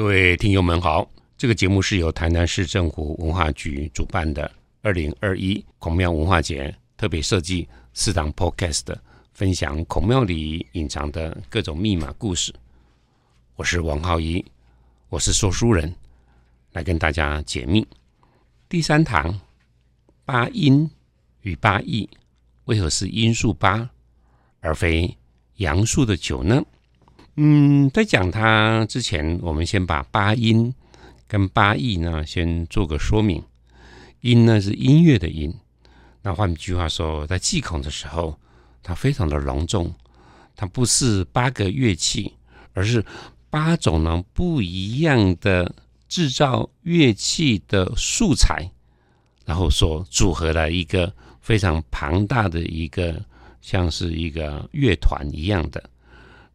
各位听友们好，这个节目是由台南市政府文化局主办的二零二一孔庙文化节特别设计四档 Podcast，分享孔庙里隐藏的各种密码故事。我是王浩一，我是说书人，来跟大家解密。第三堂八音与八义，为何是音数八而非阳数的九呢？嗯，在讲它之前，我们先把八音跟八义呢先做个说明。音呢是音乐的音，那换句话说，在祭孔的时候，它非常的隆重，它不是八个乐器，而是八种呢不一样的制造乐器的素材，然后所组合的一个非常庞大的一个，像是一个乐团一样的。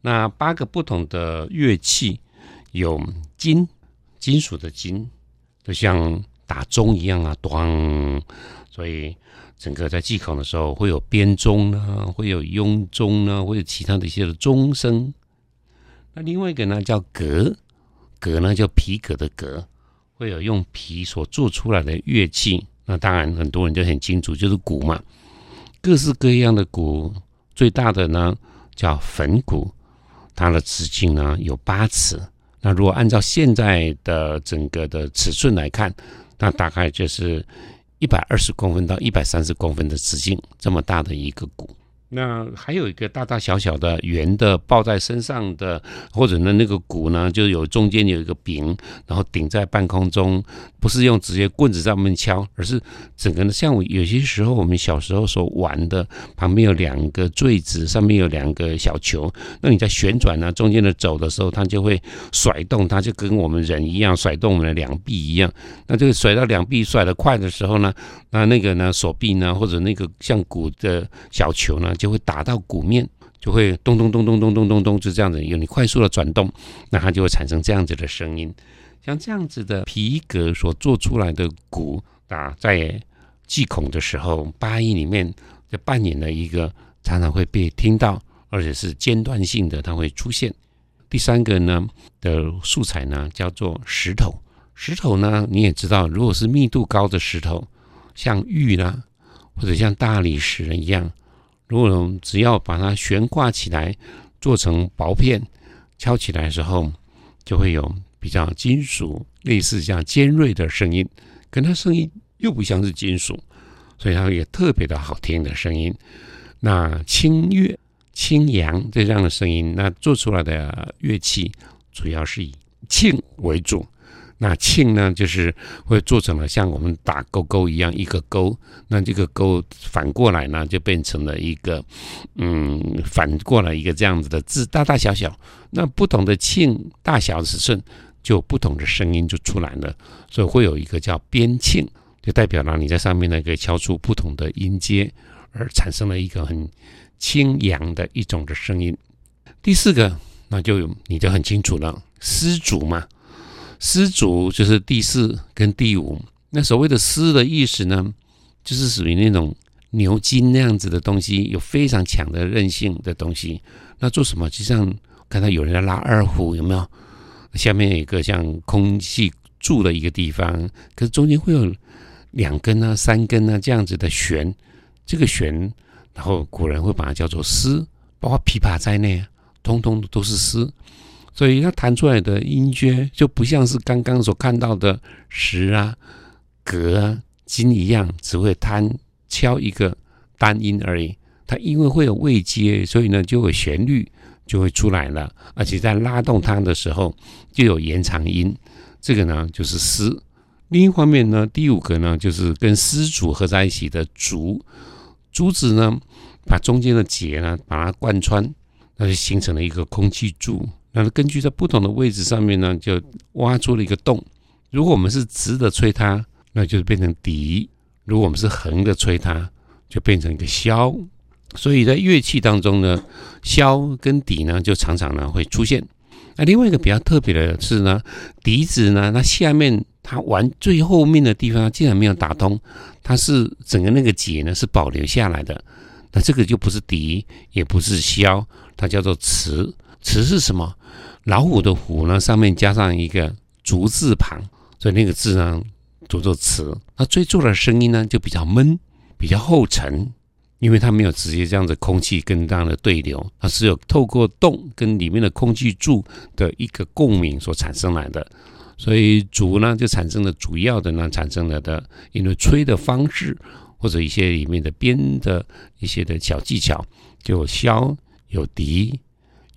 那八个不同的乐器，有金，金属的金，就像打钟一样啊，咚！所以整个在祭孔的时候，会有编钟呢，会有雍钟呢，会有其他的一些钟声。那另外一个呢，叫革，革呢叫皮革的革，会有用皮所做出来的乐器。那当然很多人就很清楚，就是鼓嘛，各式各样的鼓，最大的呢叫粉鼓。它的直径呢有八尺，那如果按照现在的整个的尺寸来看，那大概就是一百二十公分到一百三十公分的直径，这么大的一个鼓。那还有一个大大小小的圆的抱在身上的，或者呢那个鼓呢，就有中间有一个柄，然后顶在半空中，不是用直接棍子在上面敲，而是整个呢像有些时候我们小时候所玩的，旁边有两个坠子，上面有两个小球，那你在旋转呢中间的走的时候，它就会甩动，它就跟我们人一样甩动我们的两臂一样。那这个甩到两臂甩得快的时候呢，那那个呢手臂呢或者那个像鼓的小球呢。就会打到鼓面，就会咚咚咚咚咚咚咚咚，就这样子。有你快速的转动，那它就会产生这样子的声音。像这样子的皮革所做出来的鼓啊，在祭孔的时候，八音里面就扮演了一个常常会被听到，而且是间断性的，它会出现。第三个呢的素材呢叫做石头，石头呢你也知道，如果是密度高的石头，像玉啦，或者像大理石一样。如果只要把它悬挂起来，做成薄片，敲起来的时候，就会有比较金属类似这样尖锐的声音，可它声音又不像是金属，所以它有特别的好听的声音。那清乐、清扬这样的声音，那做出来的乐器主要是以磬为主。那磬呢，就是会做成了像我们打勾勾一样一个勾，那这个勾反过来呢，就变成了一个，嗯，反过来一个这样子的字，大大小小。那不同的磬大小尺寸，就不同的声音就出来了。所以会有一个叫边磬，就代表了你在上面呢可以敲出不同的音阶，而产生了一个很清扬的一种的声音。第四个，那就你就很清楚了，丝竹嘛。丝竹就是第四跟第五，那所谓的丝的意思呢，就是属于那种牛筋那样子的东西，有非常强的韧性的东西。那做什么？就像刚才有人在拉二胡，有没有？下面有一个像空气柱的一个地方，可是中间会有两根啊、三根啊这样子的弦，这个弦，然后古人会把它叫做丝，包括琵琶在内，通通都是丝。所以它弹出来的音阶就不像是刚刚所看到的石啊、格啊、金一样，只会弹敲一个单音而已。它因为会有位阶，所以呢就有旋律就会出来了，而且在拉动它的时候就有延长音。这个呢就是丝。另一方面呢，第五个呢就是跟丝组合在一起的竹，竹子呢把中间的结呢把它贯穿，那就形成了一个空气柱。那根据在不同的位置上面呢，就挖出了一个洞。如果我们是直的吹它，那就是变成笛；如果我们是横的吹它，就变成一个箫。所以在乐器当中呢，箫跟笛呢就常常呢会出现。那另外一个比较特别的是呢，笛子呢，它下面它玩最后面的地方竟然没有打通，它是整个那个结呢是保留下来的。那这个就不是笛，也不是箫，它叫做瓷。词是什么？老虎的虎呢，上面加上一个竹字旁，所以那个字呢读作词。那吹出来的声音呢就比较闷，比较厚沉，因为它没有直接这样子空气跟这样的对流，它是有透过洞跟里面的空气柱的一个共鸣所产生来的。所以竹呢就产生了主要的呢产生了的，因为吹的方式或者一些里面的编的一些的小技巧，就有箫、有笛、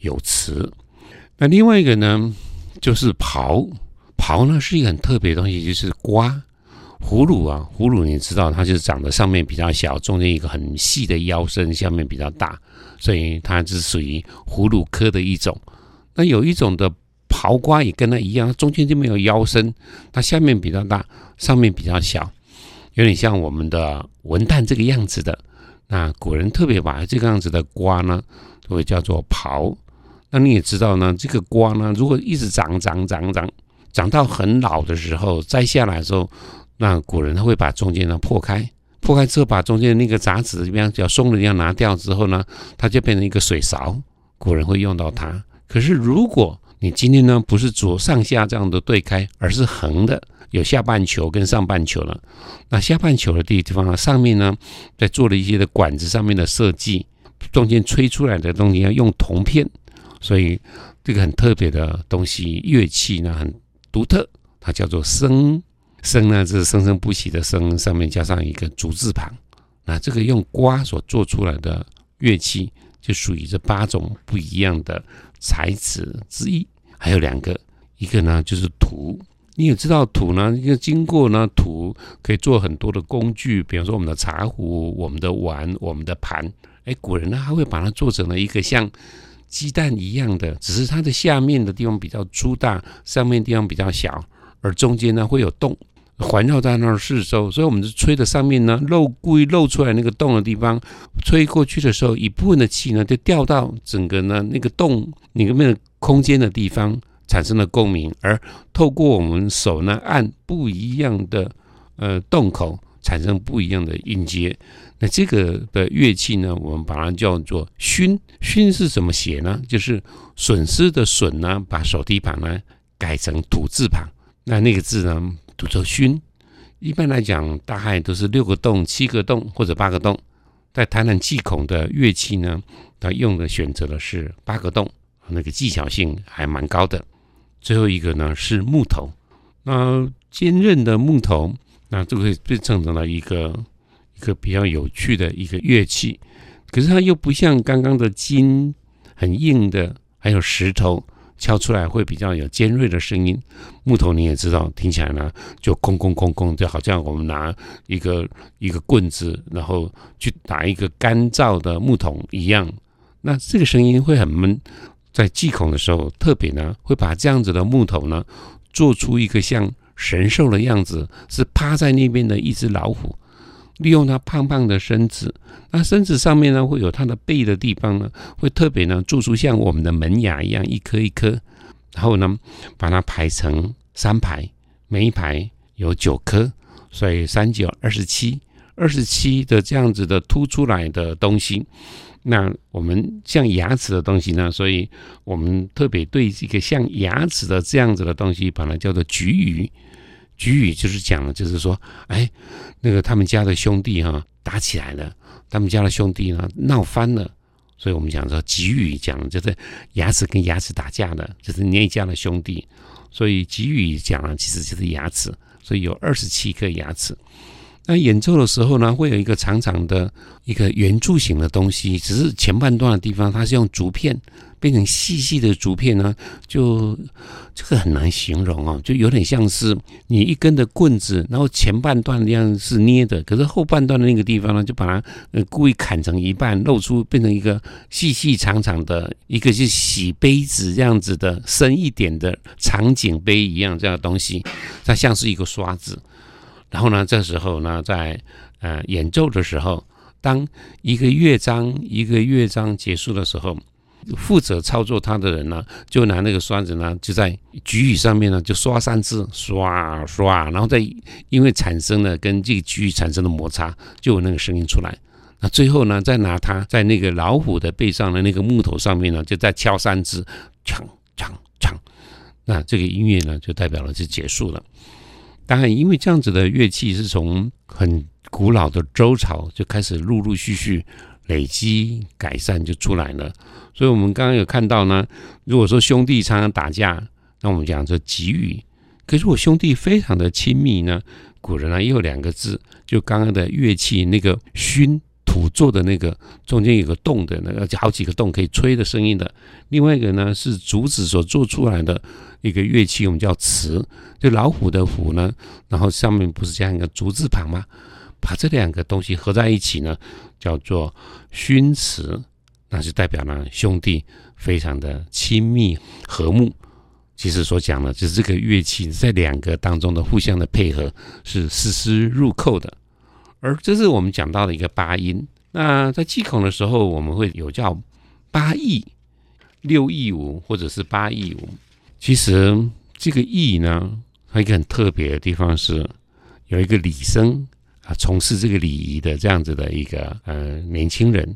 有词。那另外一个呢，就是刨。刨呢是一个很特别的东西，就是瓜葫芦啊。葫芦你知道，它就是长得上面比较小，中间一个很细的腰身，下面比较大，所以它是属于葫芦科的一种。那有一种的刨瓜也跟它一样，中间就没有腰身，它下面比较大，上面比较小，有点像我们的文旦这个样子的。那古人特别把这个样子的瓜呢，都会叫做刨。那你也知道呢，这个瓜呢，如果一直长长长长，长到很老的时候摘下来的时候，那古人他会把中间呢破开，破开之后把中间那个杂质，比方较松的地方拿掉之后呢，它就变成一个水勺，古人会用到它。可是如果你今天呢不是左上下这样的对开，而是横的，有下半球跟上半球了，那下半球的地方呢，上面呢在做了一些的管子上面的设计，中间吹出来的东西要用铜片。所以这个很特别的东西，乐器呢很独特，它叫做笙。笙呢，是生生不息的笙，上面加上一个竹字旁。那这个用瓜所做出来的乐器，就属于这八种不一样的材质之一。还有两个，一个呢就是土。你也知道土呢，因为经过呢土可以做很多的工具，比方说我们的茶壶、我们的碗、我们的盘。哎，古人呢还会把它做成了一个像。鸡蛋一样的，只是它的下面的地方比较粗大，上面地方比较小，而中间呢会有洞环绕在那儿四周，所以我们是吹的上面呢漏故意漏出来那个洞的地方，吹过去的时候，一部分的气呢就掉到整个呢那个洞里面的空间的地方产生了共鸣，而透过我们手呢按不一样的呃洞口。产生不一样的音阶，那这个的乐器呢，我们把它叫做埙。埙是怎么写呢？就是损失的损呢，把手提旁呢改成土字旁，那那个字呢读作埙。一般来讲，大概都是六个洞、七个洞或者八个洞。在弹弹气孔的乐器呢，它用的选择的是八个洞，那个技巧性还蛮高的。最后一个呢是木头，那坚韧的木头。那这个会变成了一个一个比较有趣的一个乐器，可是它又不像刚刚的金很硬的，还有石头敲出来会比较有尖锐的声音。木头你也知道，听起来呢就空空空空，就好像我们拿一个一个棍子，然后去打一个干燥的木桶一样。那这个声音会很闷，在祭孔的时候，特别呢会把这样子的木头呢做出一个像。神兽的样子是趴在那边的一只老虎，利用它胖胖的身子，那身子上面呢会有它的背的地方呢，会特别呢做出像我们的门牙一样一颗一颗，然后呢把它排成三排，每一排有九颗，所以三九二十七，二十七的这样子的凸出来的东西。那我们像牙齿的东西呢，所以我们特别对这个像牙齿的这样子的东西，把它叫做菊鱼。菊语就是讲，就是说，哎，那个他们家的兄弟哈打起来了，他们家的兄弟呢闹翻了，所以我们讲说吉语，讲就是牙齿跟牙齿打架的，就是那家的兄弟，所以吉语讲其实就是牙齿，所以有二十七颗牙齿。那演奏的时候呢，会有一个长长的一个圆柱形的东西，只是前半段的地方它是用竹片变成细细的竹片呢，就这个很难形容哦，就有点像是你一根的棍子，然后前半段那样是捏的，可是后半段的那个地方呢，就把它呃故意砍成一半，露出变成一个细细长长的一个是洗杯子这样子的深一点的长颈杯一样这样的东西，它像是一个刷子。然后呢，这时候呢，在呃演奏的时候，当一个乐章一个乐章结束的时候，负责操作它的人呢，就拿那个刷子呢，就在菊语上面呢，就刷三次，刷刷，然后再因为产生了跟这个菊语产生的摩擦，就有那个声音出来。那最后呢，再拿它在那个老虎的背上的那个木头上面呢，就再敲三次，锵锵锵，那这个音乐呢就代表了是结束了。当然，因为这样子的乐器是从很古老的周朝就开始陆陆续续累积改善就出来了，所以我们刚刚有看到呢，如果说兄弟常常打架，那我们讲说给予；可是我兄弟非常的亲密呢，古人呢也有两个字，就刚刚的乐器那个埙。土做的那个中间有个洞的那个好几个洞可以吹的声音的，另外一个呢是竹子所做出来的一个乐器，我们叫瓷，就老虎的虎呢，然后上面不是加一个竹字旁吗？把这两个东西合在一起呢，叫做熏瓷，那就代表呢兄弟非常的亲密和睦。其实所讲的就是这个乐器在两个当中的互相的配合是丝丝入扣的。而这是我们讲到的一个八音。那在祭孔的时候，我们会有叫八佾、六佾舞，或者是八佾舞。其实这个佾呢，它一个很特别的地方是，有一个礼声啊，从事这个礼仪的这样子的一个呃年轻人，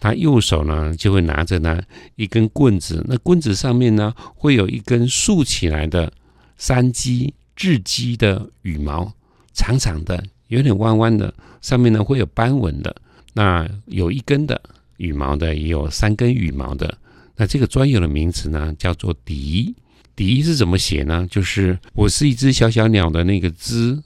他右手呢就会拿着呢一根棍子，那棍子上面呢会有一根竖起来的山鸡、雉鸡的羽毛，长长的。有点弯弯的，上面呢会有斑纹的。那有一根的羽毛的，也有三根羽毛的。那这个专有的名词呢，叫做笛。笛是怎么写呢？就是我是一只小小鸟的那个枝，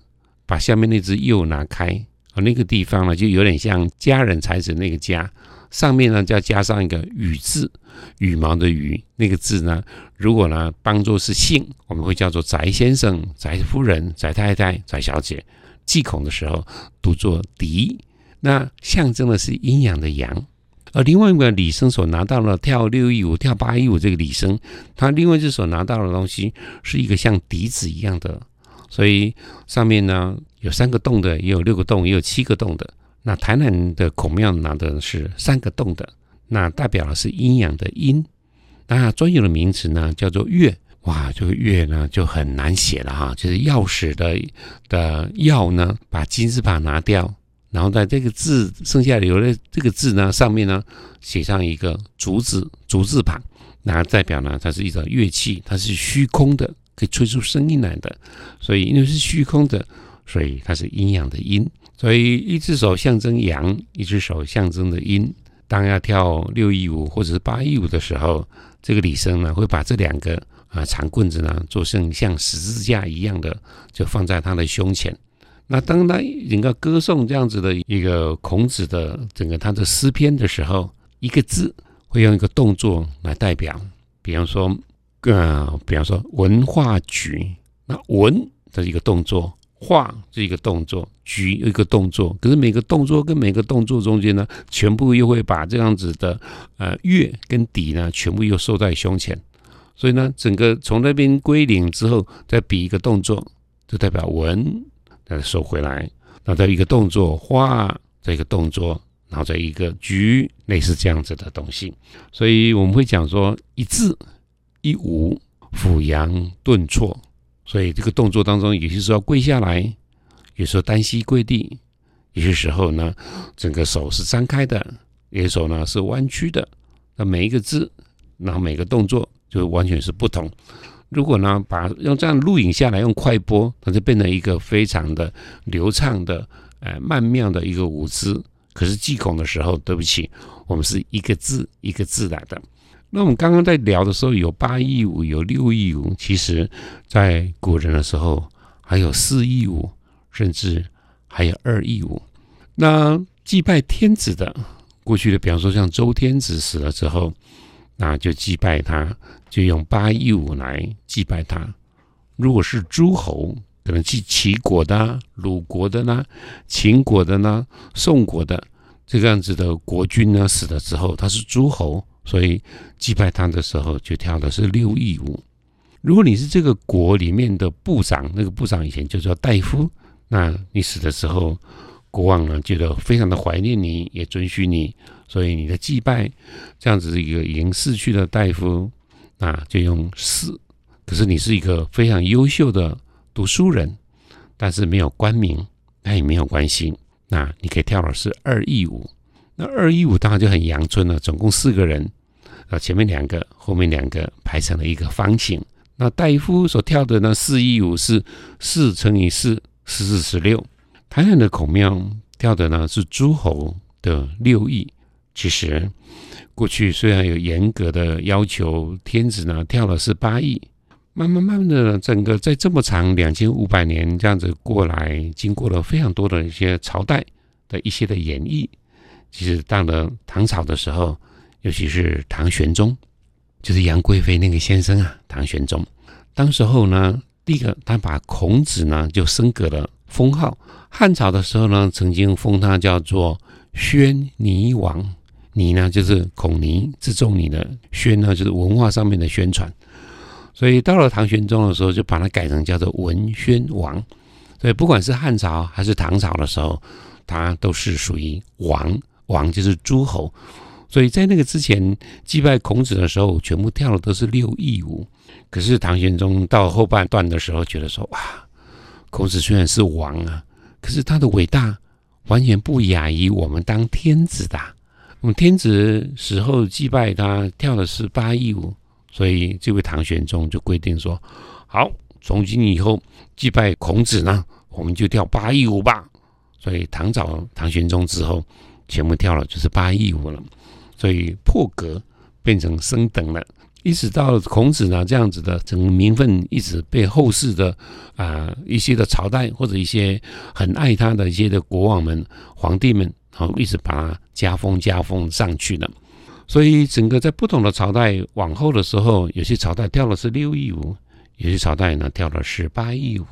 把下面那只右拿开，啊，那个地方呢就有点像家人才子那个家，上面呢就要加上一个羽字，羽毛的羽那个字呢，如果呢当做是姓，我们会叫做翟先生、翟夫人、翟太太、翟小姐。祭孔的时候读作笛，那象征的是阴阳的阳。而另外一个李生所拿到了跳六一舞、跳八一舞这个李生，他另外一只手拿到的东西是一个像笛子一样的，所以上面呢有三个洞的，也有六个洞，也有七个洞的。那台南的孔庙拿的是三个洞的，那代表的是阴阳的阴。那专有的名词呢叫做月。哇，这个月呢就很难写了哈，就是钥匙的的钥呢，把金字旁拿掉，然后在这个字剩下留的这个字呢上面呢写上一个竹字竹字旁，那代表呢它是一种乐器，它是虚空的，可以吹出声音来的，所以因为是虚空的，所以它是阴阳的阴，所以一只手象征阳，一只手象征的阴。当要跳六一舞或者是八一舞的时候，这个李生呢会把这两个。啊，长棍子呢，做成像十字架一样的，就放在他的胸前。那当他整个歌颂这样子的一个孔子的整个他的诗篇的时候，一个字会用一个动作来代表。比方说，呃，比方说文化局，那文这是一个动作，画是一个动作，局一个动作。可是每个动作跟每个动作中间呢，全部又会把这样子的呃月跟底呢，全部又收在胸前。所以呢，整个从那边归零之后，再比一个动作，就代表文，再收回来，然后再一个动作画，再一个动作，然后再一个局，类似这样子的东西。所以我们会讲说一字一舞，俯仰顿挫。所以这个动作当中，有些时候要跪下来，有时候单膝跪地，有些时候呢，整个手是张开的，有些手呢是弯曲的。那每一个字，然后每个动作。就完全是不同。如果呢，把用这样录影下来，用快播，它就变成一个非常的流畅的、呃曼妙的一个舞姿。可是祭孔的时候，对不起，我们是一个字一个字来的。那我们刚刚在聊的时候，有八佾舞，有六佾舞。其实，在古人的时候，还有四佾舞，甚至还有二佾舞。那祭拜天子的，过去的，比方说像周天子死了之后。那就祭拜他，就用八一五来祭拜他。如果是诸侯，可能祭齐国的、鲁国的呢、秦国的呢、宋国的这个样子的国君呢，死了之后他是诸侯，所以祭拜他的时候就跳的是六艺舞。如果你是这个国里面的部长，那个部长以前就叫大夫，那你死的时候，国王呢觉得非常的怀念你，也准许你。所以你的祭拜，这样子一个已经逝去的大夫，啊，就用四。可是你是一个非常优秀的读书人，但是没有官名，那也没有关系。那你可以跳的是二佾舞。那二佾舞当然就很阳春了，总共四个人，啊，前面两个，后面两个排成了一个方形。那戴夫所跳的呢，四一五是四乘以四，四四十六。台南的孔庙跳的呢是诸侯的六艺。其实过去虽然有严格的要求，天子呢跳的是八艺。慢慢慢的，整个在这么长两千五百年这样子过来，经过了非常多的一些朝代的一些的演绎。其实到了唐朝的时候，尤其是唐玄宗，就是杨贵妃那个先生啊，唐玄宗。当时候呢，第一个他把孔子呢就升格了封号。汉朝的时候呢，曾经封他叫做宣尼王，尼呢就是孔尼之众尼的，宣呢就是文化上面的宣传。所以到了唐玄宗的时候，就把它改成叫做文宣王。所以不管是汉朝还是唐朝的时候，他都是属于王，王就是诸侯。所以在那个之前祭拜孔子的时候，全部跳的都是六艺舞。可是唐玄宗到后半段的时候，觉得说哇，孔子虽然是王啊，可是他的伟大完全不亚于我们当天子的。我们天子死后祭拜他，跳的是八佾舞。所以，这位唐玄宗就规定说：“好，从今以后祭拜孔子呢，我们就跳八佾舞吧。”所以，唐朝唐玄宗之后，全部跳了就是八佾舞了。所以破格变成升等了，一直到孔子呢这样子的整个名分，一直被后世的啊一些的朝代或者一些很爱他的一些的国王们、皇帝们，然后一直把他加封加封上去了。所以，整个在不同的朝代往后的时候，有些朝代跳的是六艺舞，有些朝代呢跳的是八艺舞。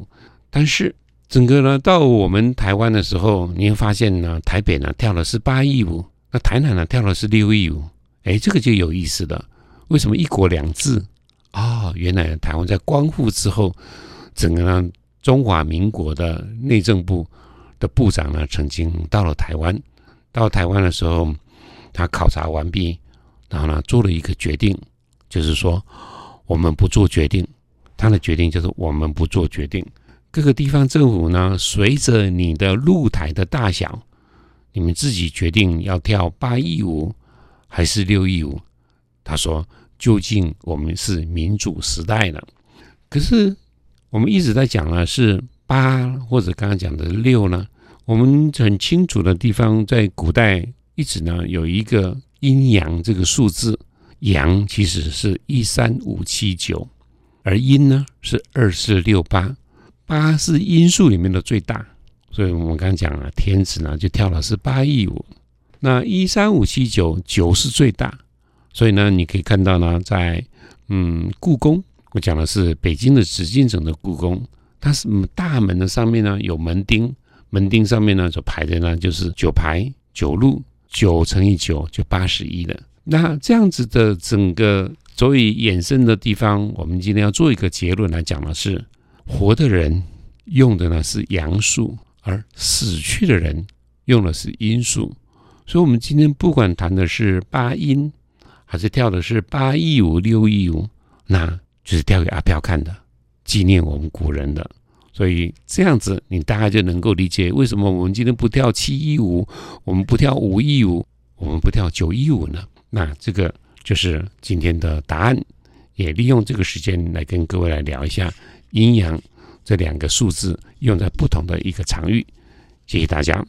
但是，整个呢到我们台湾的时候，你会发现呢，台北呢跳的是八艺舞，那台南呢跳的是六艺舞。哎，这个就有意思了。为什么一国两制啊？原来台湾在光复之后，整个中华民国的内政部的部长呢，曾经到了台湾，到台湾的时候，他考察完毕。然后呢，做了一个决定，就是说，我们不做决定。他的决定就是我们不做决定。各个地方政府呢，随着你的露台的大小，你们自己决定要跳八亿五还是六亿五。他说：“究竟我们是民主时代了，可是我们一直在讲呢，是八或者刚刚讲的六呢？我们很清楚的地方，在古代一直呢有一个。”阴阳这个数字，阳其实是一三五七九，而阴呢是二四六八，八是阴数里面的最大，所以我们刚刚讲了，天子呢就跳了是八亿五，那一三五七九九是最大，所以呢你可以看到呢，在嗯故宫，我讲的是北京的紫禁城的故宫，它是大门的上面呢有门钉，门钉上面呢所排的呢就是九排九路。九乘以九就八十一了。那这样子的整个所以衍生的地方，我们今天要做一个结论来讲的是：活的人用的呢是阳数，而死去的人用的是阴数。所以，我们今天不管谈的是八音，还是跳的是八一五六一五，那就是跳给阿飘看的，纪念我们古人的。所以这样子，你大概就能够理解为什么我们今天不跳七一五，我们不跳五一五，我们不跳九一五呢？那这个就是今天的答案。也利用这个时间来跟各位来聊一下阴阳这两个数字用在不同的一个场域。谢谢大家。